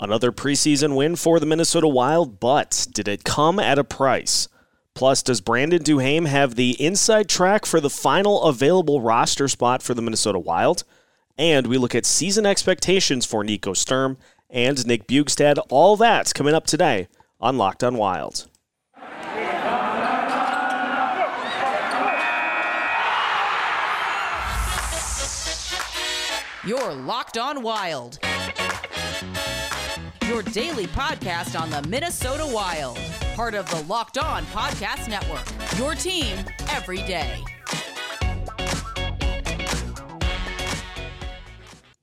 Another preseason win for the Minnesota Wild, but did it come at a price? Plus, does Brandon Duhaime have the inside track for the final available roster spot for the Minnesota Wild? And we look at season expectations for Nico Sturm and Nick Bjugstad. All that's coming up today on Locked on Wild. You're Locked on Wild your daily podcast on the Minnesota Wild. Part of the Locked On Podcast Network. Your team every day.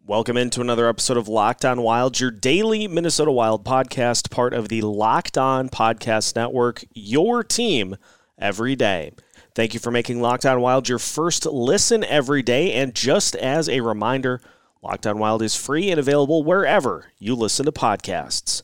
Welcome into another episode of Locked On Wild, your daily Minnesota Wild podcast, part of the Locked On Podcast Network, your team every day. Thank you for making Locked On Wild your first listen every day. And just as a reminder, Locked On Wild is free and available wherever you listen to podcasts.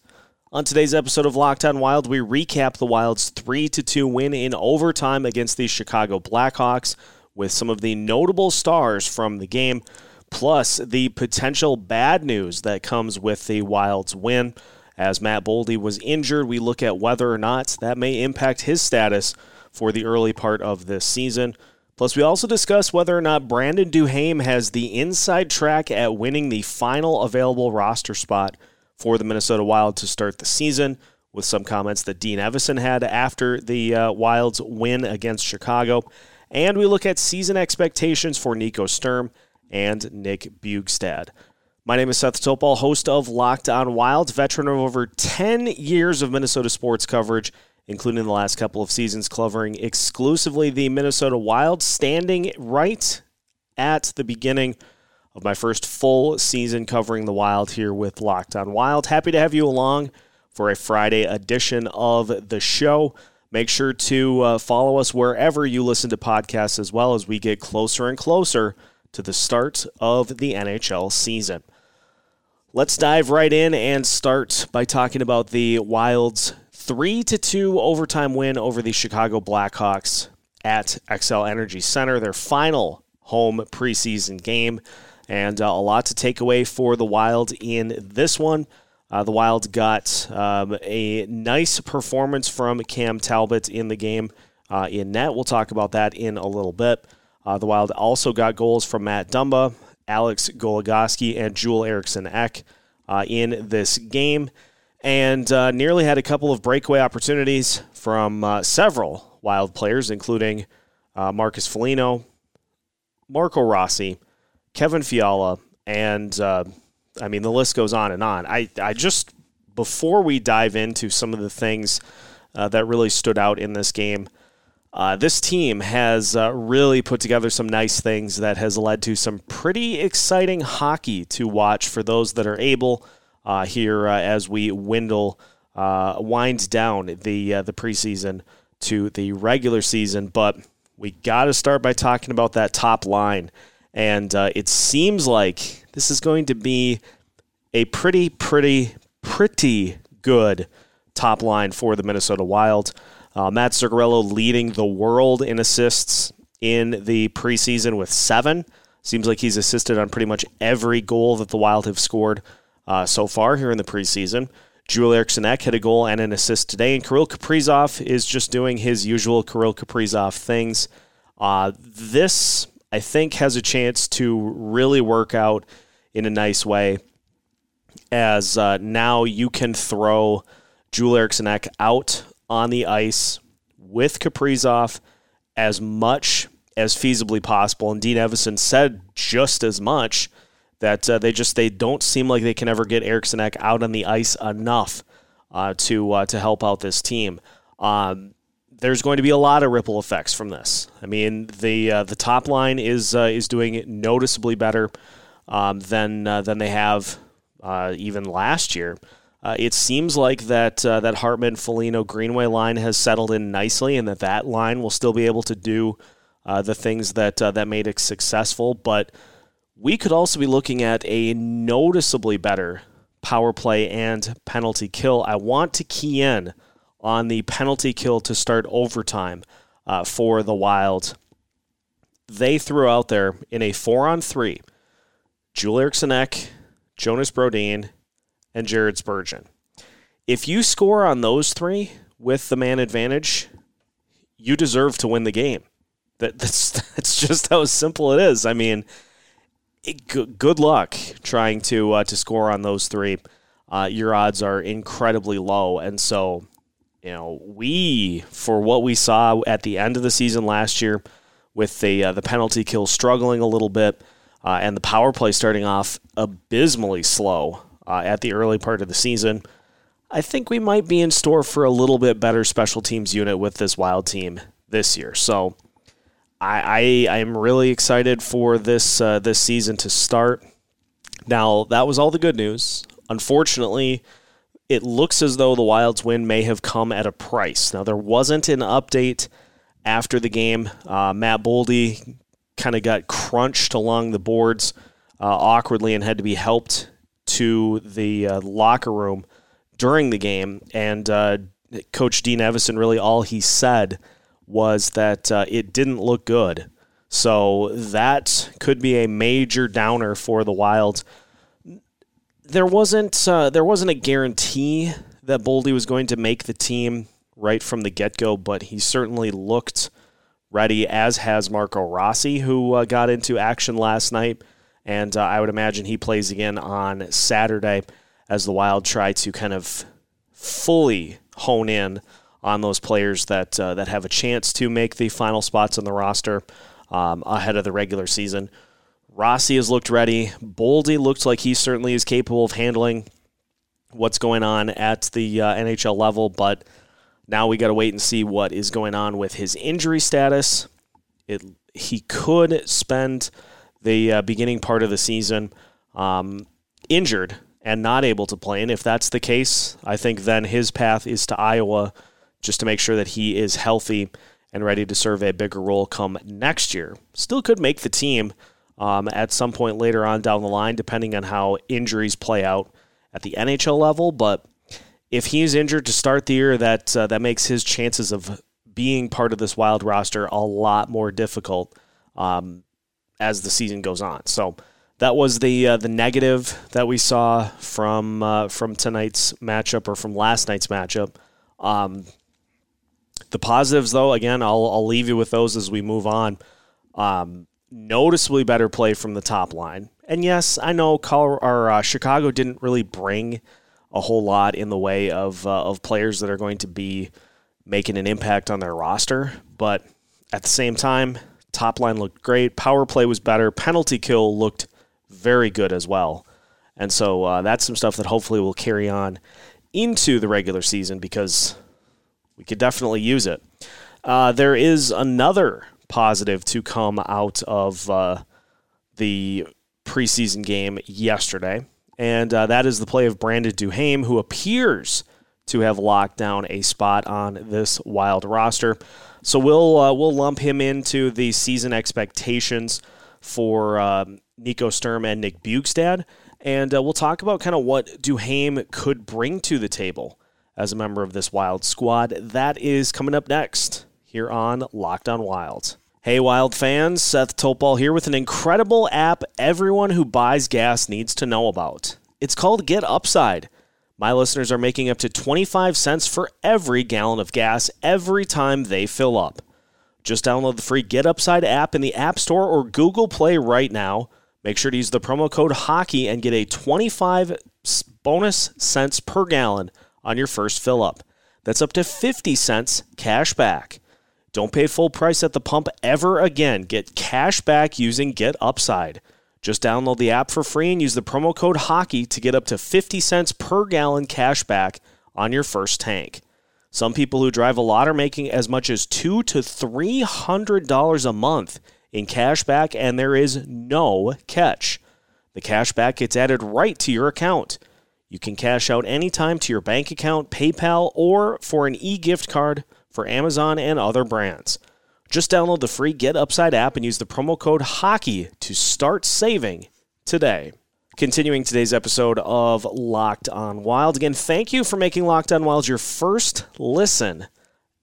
On today's episode of Locked On Wild, we recap the Wild's 3 2 win in overtime against the Chicago Blackhawks with some of the notable stars from the game, plus the potential bad news that comes with the Wild's win. As Matt Boldy was injured, we look at whether or not that may impact his status for the early part of this season. Plus, we also discuss whether or not Brandon Duhaime has the inside track at winning the final available roster spot for the Minnesota Wild to start the season, with some comments that Dean Evason had after the uh, Wild's win against Chicago. And we look at season expectations for Nico Sturm and Nick Bjugstad. My name is Seth Topal, host of Locked On Wild, veteran of over 10 years of Minnesota sports coverage including the last couple of seasons, covering exclusively the Minnesota Wild, standing right at the beginning of my first full season covering the Wild here with Locked on Wild. Happy to have you along for a Friday edition of the show. Make sure to uh, follow us wherever you listen to podcasts as well as we get closer and closer to the start of the NHL season. Let's dive right in and start by talking about the Wild's 3 to 2 overtime win over the Chicago Blackhawks at Xcel Energy Center, their final home preseason game. And uh, a lot to take away for the Wild in this one. Uh, the Wild got um, a nice performance from Cam Talbot in the game uh, in net. We'll talk about that in a little bit. Uh, the Wild also got goals from Matt Dumba, Alex Goligoski, and Joel Eriksson Ek uh, in this game and uh, nearly had a couple of breakaway opportunities from uh, several Wild players, including uh, Marcus Foligno, Marco Rossi, Kevin Fiala, and uh, I mean the list goes on and on. I I just before we dive into some of the things uh, that really stood out in this game. Uh, this team has really put together some nice things that has led to some pretty exciting hockey to watch for those that are able uh, here uh, as we dwindle, uh, wind down the uh, the preseason to the regular season. But we got to start by talking about that top line, and uh, it seems like this is going to be a pretty, pretty, pretty good top line for the Minnesota Wild. Matt Zuccarello leading the world in assists in the preseason with seven. Seems like he's assisted on pretty much every goal that the Wild have scored uh, so far here in the preseason. Joel Eriksson Ek had a goal and an assist today, and Kirill Kaprizov is just doing his usual Kirill Kaprizov things. Uh, this, I think, has a chance to really work out in a nice way, as uh, now you can throw Joel Eriksson Ek out on the ice with Kaprizov as much as feasibly possible. And Dean Evason said just as much that uh, they just they don't seem like they can ever get Eriksson Ek out on the ice enough uh, to uh, to help out this team. Um, there's going to be a lot of ripple effects from this. I mean, the uh, the top line is uh, is doing noticeably better um, than uh, than they have even last year. it seems like that that Hartman, Foligno, Greenway line has settled in nicely, and that that line will still be able to do the things that that made it successful, but we could also be looking at a noticeably better power play and penalty kill. I want to key in on the penalty kill to start overtime uh, for the Wild. They threw out there in a four on three Joel Eriksson Ek, Jonas Brodin, and Jared Spurgeon. If you score on those three with the man advantage, you deserve to win the game. That, that's that's just how simple it is. I mean, good luck trying to uh, to score on those three. Uh, your odds are incredibly low, and so you know we for what we saw at the end of the season last year with the uh, the penalty kill struggling a little bit uh, and the power play starting off abysmally slow uh, at the early part of the season. I think we might be in store for a little bit better special teams unit with this wild team this year. So I I, am really excited for this uh, this season to start. Now that was all the good news. Unfortunately, it looks as though the Wild's win may have come at a price. Now there wasn't an update after the game. Uh, Matt Boldy kind of got crunched along the boards uh, awkwardly and had to be helped to the uh, locker room during the game. And uh, Coach Dean Evason, really all he said was that uh, it didn't look good. So that could be a major downer for the Wild. There wasn't uh, there wasn't a guarantee that Boldy was going to make the team right from the get go, but he certainly looked ready, as has Marco Rossi, who uh, got into action last night. And uh, I would imagine he plays again on Saturday as the Wild try to kind of fully hone in on those players that uh, that have a chance to make the final spots on the roster um, ahead of the regular season. Rossi has looked ready. Boldy looks like he certainly is capable of handling what's going on at the uh, NHL level, but now we got to wait and see what is going on with his injury status. It he could spend the uh, beginning part of the season um, injured and not able to play. And if that's the case, I think then his path is to Iowa just to make sure that he is healthy and ready to serve a bigger role come next year. Still could make the team um, at some point later on down the line, depending on how injuries play out at the NHL level. But if he's injured to start the year, that uh, that makes his chances of being part of this wild roster a lot more difficult um, as the season goes on. So that was the uh, the negative that we saw from uh, from tonight's matchup or from last night's matchup. Um, the positives, though, again, I'll I'll leave you with those as we move on. Um, noticeably better play from the top line, and yes, I know Colorado, or, uh, Chicago didn't really bring a whole lot in the way of uh, of players that are going to be making an impact on their roster. But at the same time, top line looked great. Power play was better. Penalty kill looked very good as well. And so uh, that's some stuff that hopefully will carry on into the regular season because we could definitely use it. Uh, there is another positive to come out of uh, the preseason game yesterday and uh, that is the play of Brandon Duhaime, who appears to have locked down a spot on this wild roster. So we'll uh, we'll lump him into the season expectations for um, Nico Sturm and Nick Bjugstad, and uh, we'll talk about kind of what Duhaime could bring to the table as a member of this wild squad. That is coming up next here on Locked On Wild. Hey, Wild fans, Seth Topal here with an incredible app everyone who buys gas needs to know about. It's called Get Upside. My listeners are making up to 25 cents for every gallon of gas every time they fill up. Just download the free Get Upside app in the App Store or Google Play right now. Make sure to use the promo code HOCKEY and get a 25 bonus cents per gallon on your first fill up. That's up to 50 cents cash back. Don't pay full price at the pump ever again. Get cash back using Get Upside. Just download the app for free and use the promo code HOCKEY to get up to 50 cents per gallon cash back on your first tank. Some people who drive a lot are making as much as two to three hundred dollars a month in cash back, and there is no catch. The cash back gets added right to your account. You can cash out anytime to your bank account, PayPal, or for an e gift card for Amazon and other brands. Just download the free Get Upside app and use the promo code HOCKEY to start saving today. Continuing today's episode of Locked on Wild. Again, thank you for making Locked on Wild your first listen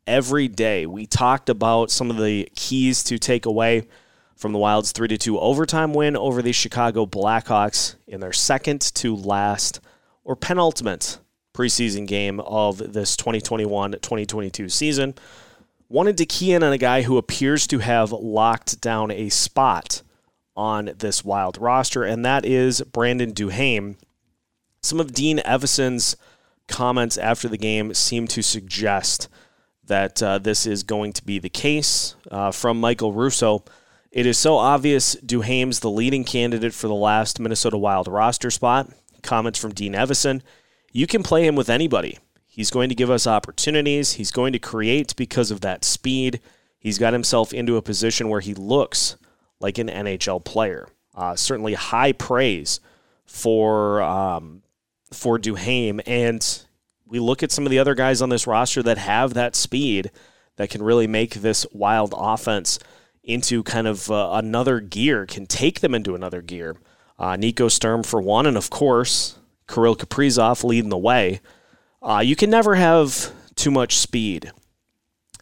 every day. We talked about some of the keys to take away from the Wild's 3 2 overtime win over the Chicago Blackhawks in their second to last or penultimate preseason game of this 2021 2022 season. Wanted to key in on a guy who appears to have locked down a spot on this wild roster, and that is Brandon Duhaime. Some of Dean Evason's comments after the game seem to suggest that uh, this is going to be the case. Uh, from Michael Russo, it is so obvious Duhaime's the leading candidate for the last Minnesota Wild roster spot. Comments from Dean Evason you can play him with anybody. He's going to give us opportunities. He's going to create because of that speed. He's got himself into a position where he looks like an NHL player. Uh, certainly high praise for um, for Duhaime, and we look at some of the other guys on this roster that have that speed that can really make this wild offense into kind of uh, another gear, can take them into another gear. Uh, Nico Sturm for one, and of course Kirill Kaprizov leading the way. Uh, you can never have too much speed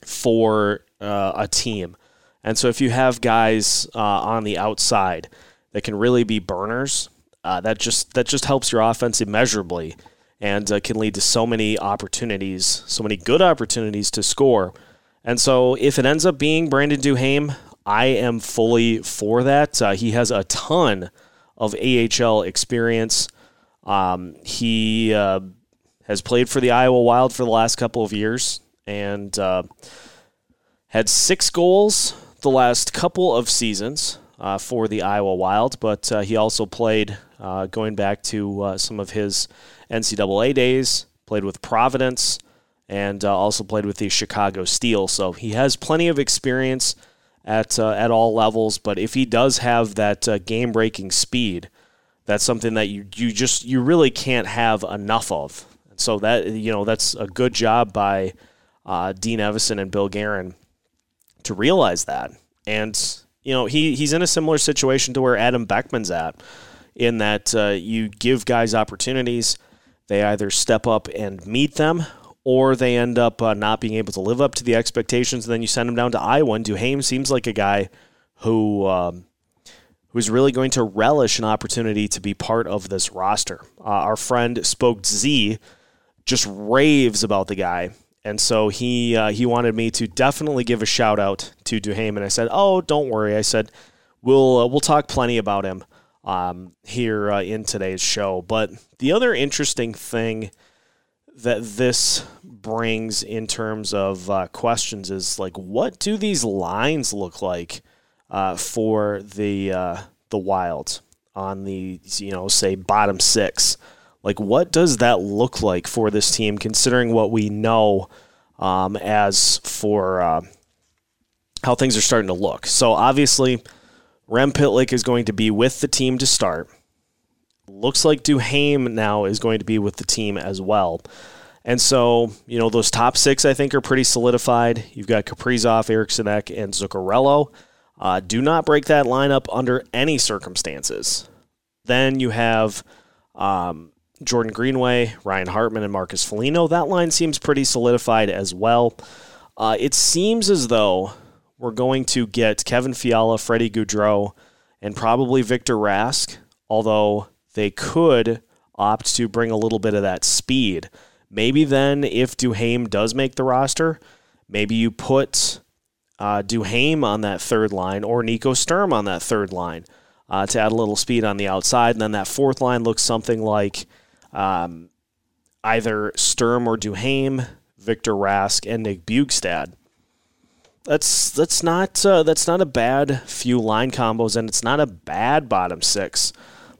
for uh, a team. And so if you have guys uh, on the outside that can really be burners, uh, that just that just helps your offense immeasurably and uh, can lead to so many opportunities, so many good opportunities to score. And so if it ends up being Brandon Duhaime, I am fully for that. He has a ton of AHL experience. Um, he uh, has played for the Iowa Wild for the last couple of years and uh, had six goals the last couple of seasons uh, for the Iowa Wild, but uh, he also played uh, going back to uh, some of his NCAA days, played with Providence, and also played with the Chicago Steel. So he has plenty of experience at uh, at all levels. But if he does have that game breaking speed, that's something that you you just you really can't have enough of. So that you know that's a good job by Dean Evason and Bill Guerin to realize that. And you know he he's in a similar situation to where Adam Beckman's at, in that uh, you give guys opportunities, they either step up and meet them, or they end up uh, not being able to live up to the expectations. And then you send them down to Iowa. And Duhaime seems like a guy who. Um, who's really going to relish an opportunity to be part of this roster. Uh, our friend Spoke Z just raves about the guy and so he uh, he wanted me to definitely give a shout out to Duhaime, and I said, "Oh, don't worry." I said, "We'll uh, we'll talk plenty about him um, here uh, in today's show." But the other interesting thing that this brings in terms of uh, questions is like, what do these lines look like uh, for the uh, the Wild on the you know say bottom six? Like, what does that look like for this team, considering what we know um, as for uh, how things are starting to look? So, obviously, Rem Pitlick is going to be with the team to start. Looks like Duhaime now is going to be with the team as well. And so, you know, those top six I think are pretty solidified. You've got Kaprizov, Eriksson Ek, and Zuccarello. Uh, do not break that lineup under any circumstances. Then you have um, Jordan Greenway, Ryan Hartman, and Marcus Foligno. That line seems pretty solidified as well. Uh, it seems as though we're going to get Kevin Fiala, Freddie Gaudreau, and probably Victor Rask, although they could opt to bring a little bit of that speed. Maybe then, if Duhaime does make the roster, maybe you put uh, Duhaime on that third line or Nico Sturm on that third line uh, to add a little speed on the outside. And then that fourth line looks something like um, either Sturm or Duhaime, Victor Rask, and Nick Bjugstad. That's that's not uh, that's not a bad few line combos, and it's not a bad bottom six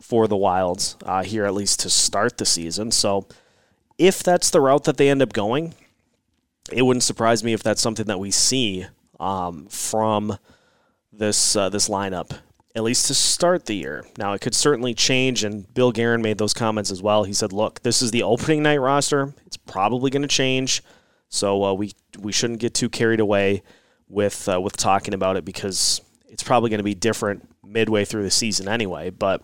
for the Wilds uh, here, at least to start the season. So, if that's the route that they end up going, it wouldn't surprise me if that's something that we see um, from this uh, this lineup at least to start the year. Now, it could certainly change, and Bill Guerin made those comments as well. He said, "Look, this is the opening night roster. It's probably going to change, so uh, we we shouldn't get too carried away with uh, with talking about it because it's probably going to be different midway through the season anyway." But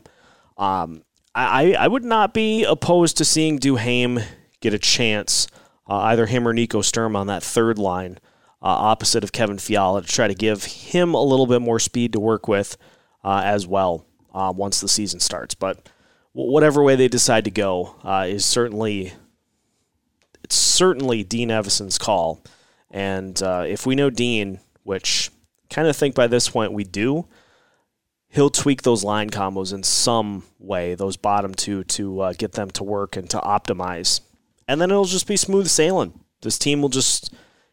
um, I I would not be opposed to seeing Duhaime get a chance, uh, either him or Nico Sturm on that third line. Uh, opposite of Kevin Fiala to try to give him a little bit more speed to work with uh, as well uh, once the season starts. But whatever way they decide to go uh, is certainly it's certainly Dean Evason's call. And uh, if we know Dean, which kind of think by this point we do, he'll tweak those line combos in some way, those bottom two, to uh, get them to work and to optimize. And then it'll just be smooth sailing. This team will just,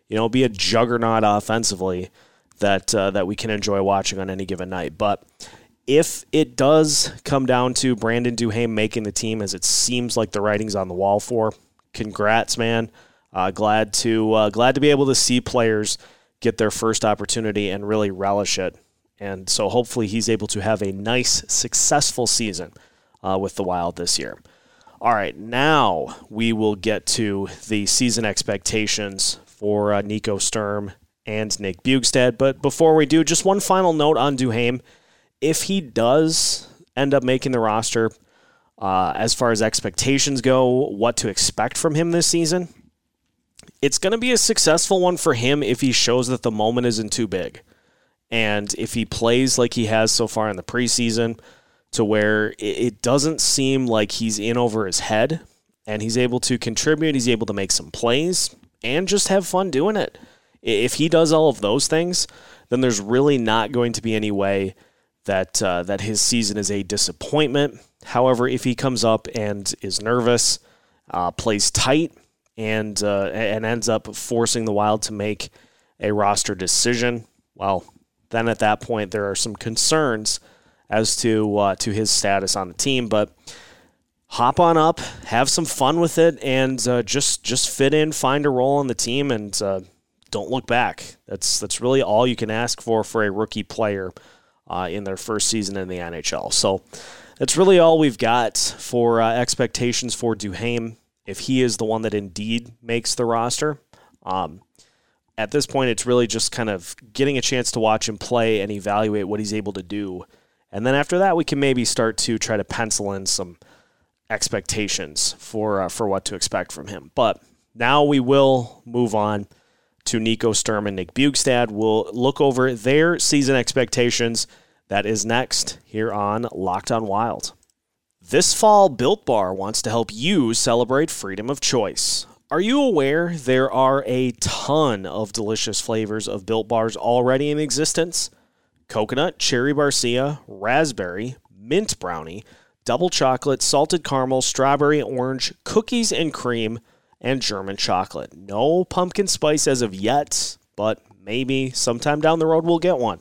you know, be a juggernaut offensively that uh, that we can enjoy watching on any given night. But if it does come down to Brandon Duhaime making the team, as it seems like the writing's on the wall for, congrats, man. Uh, glad to uh, glad to be able to see players get their first opportunity and really relish it. And so hopefully he's able to have a nice, successful season uh, with the Wild this year. All right, now we will get to the season expectations for uh, Nico Sturm and Nick Bjugstad. But before we do, just one final note on Duhaime. If he does end up making the roster, uh, as far as expectations go, what to expect from him this season, it's going to be a successful one for him if he shows that the moment isn't too big. And if he plays like he has so far in the preseason, to where it doesn't seem like he's in over his head and he's able to contribute, he's able to make some plays and just have fun doing it. If he does all of those things, then there's really not going to be any way that uh, that his season is a disappointment. However, if he comes up and is nervous, uh, plays tight, and uh, and ends up forcing the Wild to make a roster decision, well, then at that point there are some concerns as to uh, to his status on the team. But hop on up, have some fun with it, and uh, just just fit in, find a role on the team, and uh, don't look back. That's that's really all you can ask for for a rookie player uh, in their first season in the NHL. So that's really all we've got for uh, expectations for Duhaime if he is the one that indeed makes the roster. Um, at this point, it's really just kind of getting a chance to watch him play and evaluate what he's able to do. And then after that, we can maybe start to try to pencil in some expectations for uh, for what to expect from him. But now we will move on to Nico Sturm and Nick Bjugstad. We'll look over their season expectations. That is next here on Locked on Wild. This fall, Built Bar wants to help you celebrate freedom of choice. Are you aware there are a ton of delicious flavors of Built Bars already in existence? Coconut, cherry barcia, raspberry, mint brownie, double chocolate, salted caramel, strawberry, orange, cookies and cream, and German chocolate. No pumpkin spice as of yet, but maybe sometime down the road we'll get one.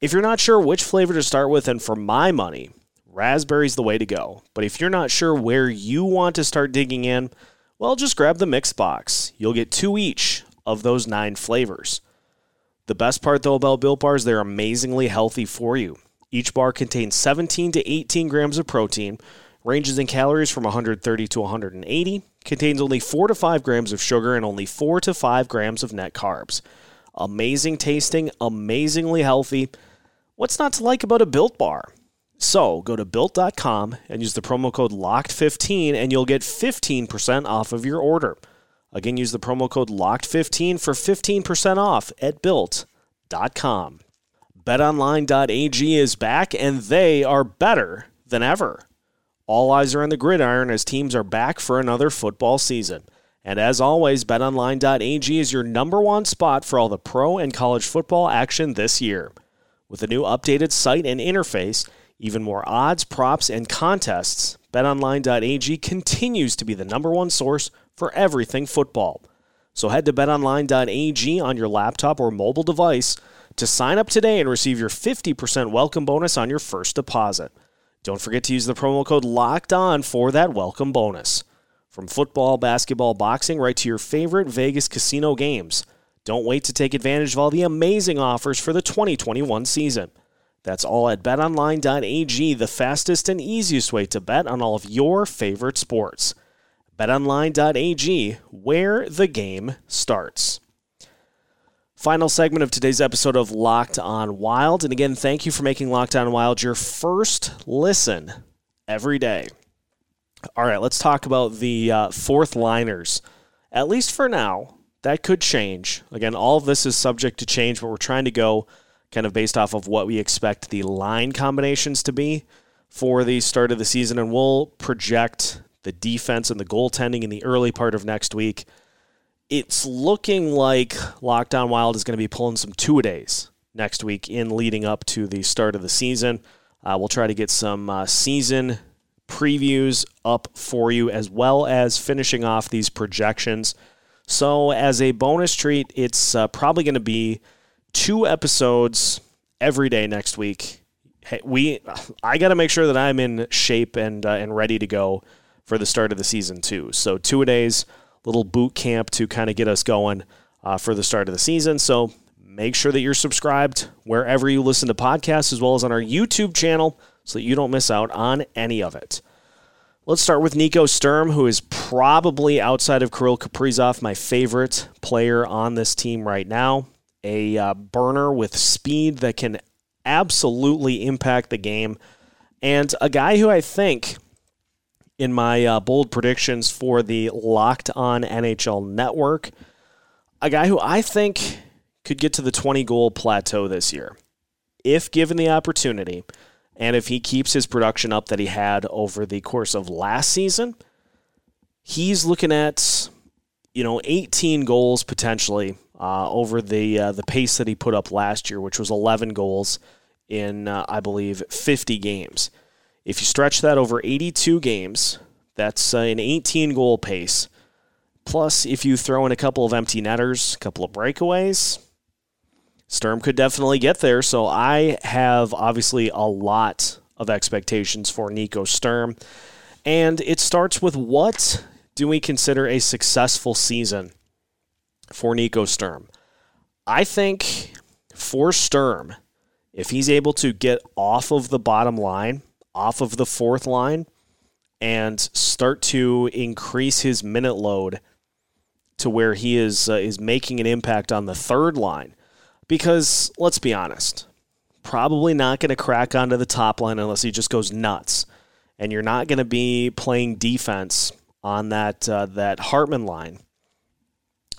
If you're not sure which flavor to start with, and for my money, raspberry's the way to go. But if you're not sure where you want to start digging in, well, just grab the mix box. You'll get two each of those nine flavors. The best part, though, about Built Bars, they're amazingly healthy for you. Each bar contains 17 to 18 grams of protein, ranges in calories from 130 to 180, contains only 4 to 5 grams of sugar, and only 4 to 5 grams of net carbs. Amazing tasting, amazingly healthy. What's not to like about a Built Bar? So go to built.com and use the promo code LOCKED15 and you'll get 15% off of your order. Again, use the promo code LOCKED15 for 15% off at built.com. BetOnline.ag is back and they are better than ever. All eyes are on the gridiron as teams are back for another football season. And as always, betonline.ag is your number one spot for all the pro and college football action this year. With a new updated site and interface, even more odds, props, and contests, betonline.ag continues to be the number one source for everything football. So head to betonline.ag on your laptop or mobile device to sign up today and receive your 50% welcome bonus on your first deposit. Don't forget to use the promo code LOCKED ON for that welcome bonus. From football, basketball, boxing, right to your favorite Vegas casino games. Don't wait to take advantage of all the amazing offers for the 2021 season. That's all at betonline.ag, the fastest and easiest way to bet on all of your favorite sports. BetOnline.ag, where the game starts. Final segment of today's episode of Locked On Wild. And again, thank you for making Locked On Wild your first listen every day. All right, let's talk about the uh, fourth liners. At least for now, that could change. Again, all of this is subject to change, but we're trying to go kind of based off of what we expect the line combinations to be for the start of the season, and we'll project the defense and the goaltending in the early part of next week. It's looking like Locked On Wild is going to be pulling some two a days next week in leading up to the start of the season. Uh, we'll try to get some uh, season previews up for you as well as finishing off these projections. So, as a bonus treat, it's uh, probably going to be two episodes every day next week. Hey, we, I got to make sure that I'm in shape and uh, and ready to go for the start of the season too. So, two days, little boot camp to kind of get us going uh, for the start of the season. So, make sure that you're subscribed wherever you listen to podcasts, as well as on our YouTube channel, so that you don't miss out on any of it. Let's start with Nico Sturm, who is probably outside of Kirill Kaprizov, my favorite player on this team right now. A uh, burner with speed that can absolutely impact the game, and a guy who I think, in my uh, bold predictions for the Locked On NHL Network, a guy who I think could get to the 20 goal plateau this year if given the opportunity. And if he keeps his production up that he had over the course of last season, he's looking at you know 18 goals potentially uh, over the uh, the pace that he put up last year, which was 11 goals in uh, I believe 50 games. If you stretch that over 82 games, that's uh, an 18 goal pace. Plus, if you throw in a couple of empty netters, a couple of breakaways, Sturm could definitely get there. So I have obviously a lot of expectations for Nico Sturm. And it starts with what do we consider a successful season for Nico Sturm? I think for Sturm, if he's able to get off of the bottom line, off of the fourth line, and start to increase his minute load to where he is uh, is making an impact on the third line, because let's be honest, probably not going to crack onto the top line unless he just goes nuts, and you're not going to be playing defense on that uh, that Hartman line.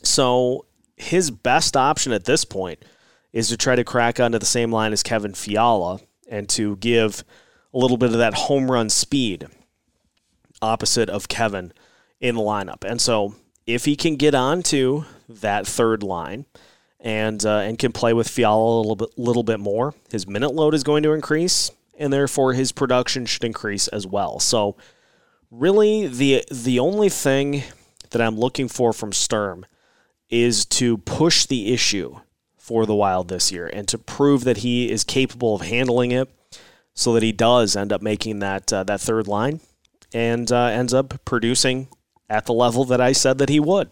So his best option at this point is to try to crack onto the same line as Kevin Fiala and to give a little bit of that home run speed opposite of Kevin in the lineup. And so if he can get onto that third line, and uh, and can play with Fiala a little bit, little bit more. His minute load is going to increase, and therefore his production should increase as well. So, really, the the only thing that I'm looking for from Sturm is to push the issue for the Wild this year and to prove that he is capable of handling it, so that he does end up making that uh, that third line and uh, ends up producing at the level that I said that he would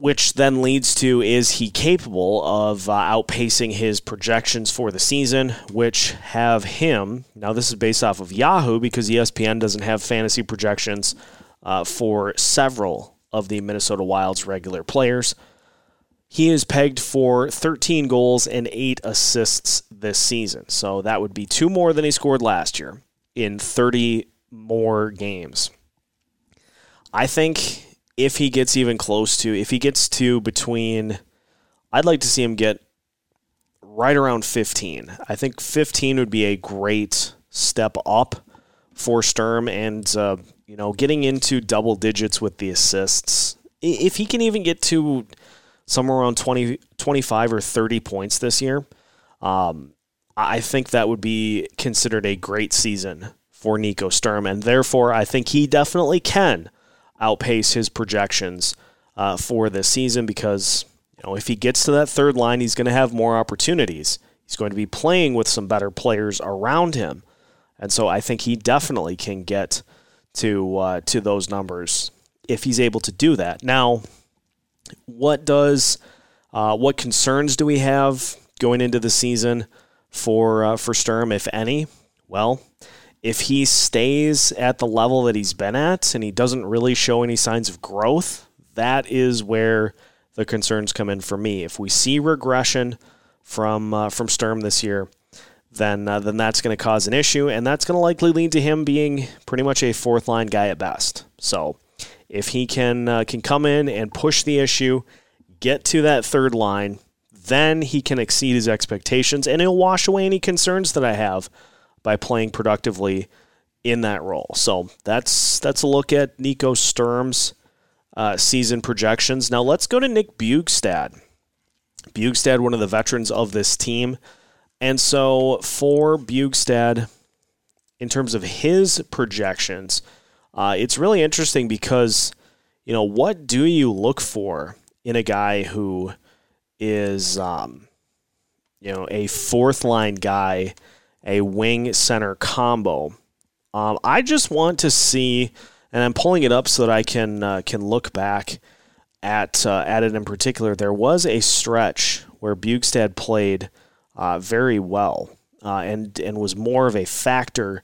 which then leads to is he capable of uh, outpacing his projections for the season, which have him now. This is based off of Yahoo because ESPN doesn't have fantasy projections uh, for several of the Minnesota Wild's regular players. He is pegged for 13 goals and eight assists this season, so that would be two more than he scored last year in 30 more games. I think if he gets even close to, if he gets to between, I'd like to see him get right around 15. I think 15 would be a great step up for Sturm and, uh, you know, getting into double digits with the assists. If he can even get to somewhere around 20, 25 or 30 points this year, um, I think that would be considered a great season for Nico Sturm. And therefore, I think he definitely can outpace his projections uh, for this season because you know if he gets to that third line, he's going to have more opportunities. He's going to be playing with some better players around him, and so I think he definitely can get to uh, to those numbers if he's able to do that. Now, what does uh, what concerns do we have going into the season for uh, for Sturm, if any? Well, if he stays at the level that he's been at and he doesn't really show any signs of growth, that is where the concerns come in for me. If we see regression from uh, from Sturm this year, then uh, then that's going to cause an issue, and that's going to likely lead to him being pretty much a fourth line guy at best. So, if he can uh, can come in and push the issue, get to that third line, then he can exceed his expectations, and he'll wash away any concerns that I have by playing productively in that role. So that's that's a look at Nico Sturm's uh, season projections. Now let's go to Nick Bjugstad. Bjugstad, one of the veterans of this team. And so for Bjugstad, in terms of his projections, uh, it's really interesting because, you know, what do you look for in a guy who is, um, you know, a fourth line guy, a wing center combo? Um, I just want to see, and I'm pulling it up so that I can uh, can look back at uh, at it in particular. There was a stretch where Bjugstad played uh, very well uh, and and was more of a factor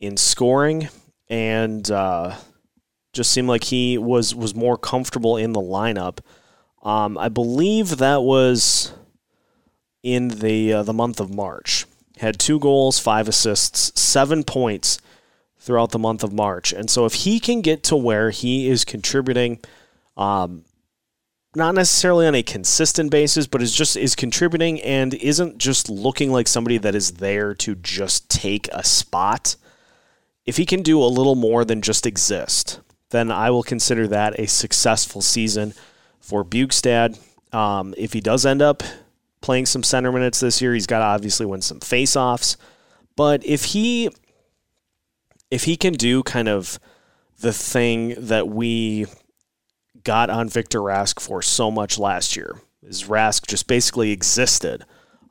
in scoring and uh, just seemed like he was was more comfortable in the lineup. Um, I believe that was in the uh, the month of March. Had two goals, five assists, seven points throughout the month of March. And so if he can get to where he is contributing, um, not necessarily on a consistent basis, but is just is contributing and isn't just looking like somebody that is there to just take a spot. If he can do a little more than just exist, then I will consider that a successful season for Bjugstad. Um, if he does end up playing some center minutes this year, he's got to obviously win some faceoffs. But if he if he can do kind of the thing that we got on Victor Rask for so much last year, is Rask just basically existed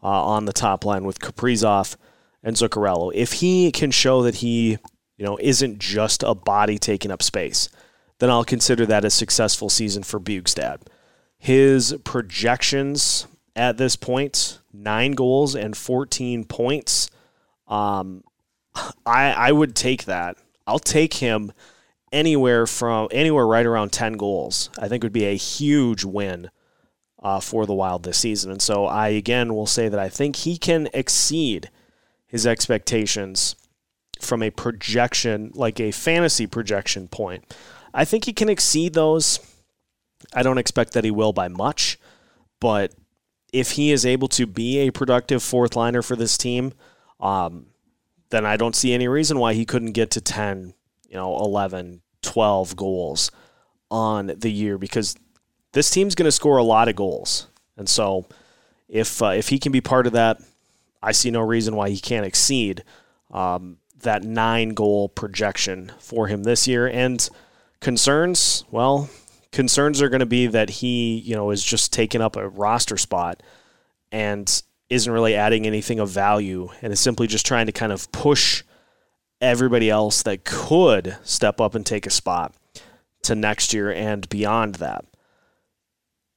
uh, on the top line with Kaprizov and Zuccarello. If he can show that he, you know, isn't just a body taking up space, then I'll consider that a successful season for Bjugstad. His projections at this point, nine goals and 14 points. Um, I I would take that. I'll take him anywhere from anywhere right around 10 goals. I think would be a huge win uh, for the Wild this season. And so I again will say that I think he can exceed his expectations from a projection, like a fantasy projection point. I think he can exceed those. I don't expect that he will by much, but if he is able to be a productive fourth liner for this team, um, then I don't see any reason why he couldn't get to 10, you know, 11, 12 goals on the year because this team's going to score a lot of goals. And so if uh, if he can be part of that, I see no reason why he can't exceed um, that nine goal projection for him this year. And concerns, well, concerns are going to be that he, you know, is just taking up a roster spot and isn't really adding anything of value and is simply just trying to kind of push everybody else that could step up and take a spot to next year and beyond that.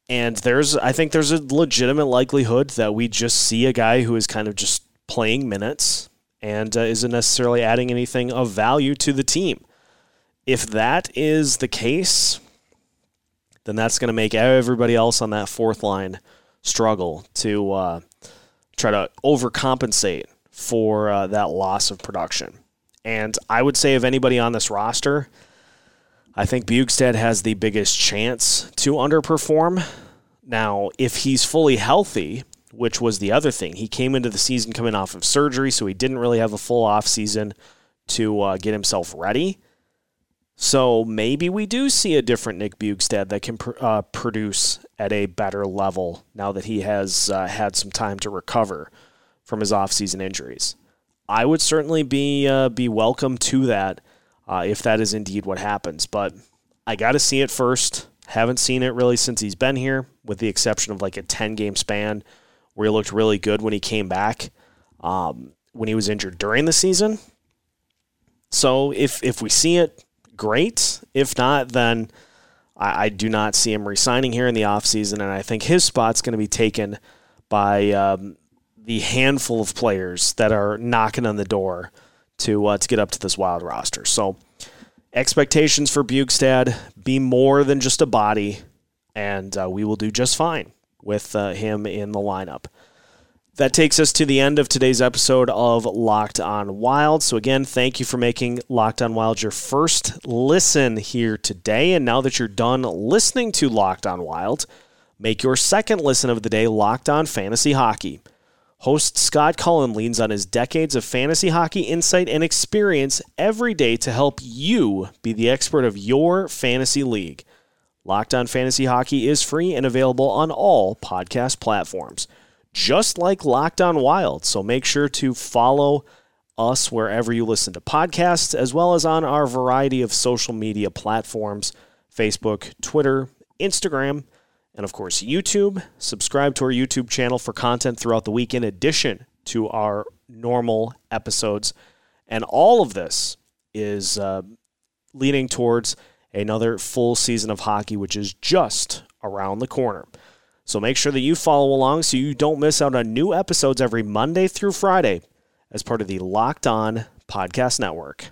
And there's, I think there's a legitimate likelihood that we just see a guy who is kind of just playing minutes and uh, isn't necessarily adding anything of value to the team. If that is the case, then that's going to make everybody else on that fourth line struggle to uh, try to overcompensate for uh, that loss of production. And I would say, of anybody on this roster, I think Bjugstad has the biggest chance to underperform. Now, if he's fully healthy, which was the other thing, he came into the season coming off of surgery, so he didn't really have a full off season to uh, get himself ready. So maybe we do see a different Nick Bjugstad that can pr- uh, produce at a better level now that he has uh, had some time to recover from his offseason injuries. I would certainly be uh, be welcome to that uh, if that is indeed what happens. But I got to see it first. Haven't seen it really since he's been here, with the exception of like a ten game span where he looked really good when he came back um, when he was injured during the season. So if if we see it great. If not, then I, I do not see him resigning here in the offseason, and I think his spot's going to be taken by um, the handful of players that are knocking on the door to uh, to get up to this wild roster. So expectations for Bjugstad be more than just a body, and uh, we will do just fine with uh, him in the lineup. That takes us to the end of today's episode of Locked On Wild. So, again, thank you for making Locked On Wild your first listen here today. And now that you're done listening to Locked On Wild, make your second listen of the day Locked On Fantasy Hockey. Host Scott Cullen leans on his decades of fantasy hockey insight and experience every day to help you be the expert of your fantasy league. Locked On Fantasy Hockey is free and available on all podcast platforms, just like Locked On Wild. So make sure to follow us wherever you listen to podcasts, as well as on our variety of social media platforms Facebook, Twitter, Instagram and of course YouTube. Subscribe to our YouTube channel for content throughout the week in addition to our normal episodes. And all of this is uh, leading towards another full season of hockey, which is just around the corner. So make sure that you follow along so you don't miss out on new episodes every Monday through Friday as part of the Locked On Podcast Network.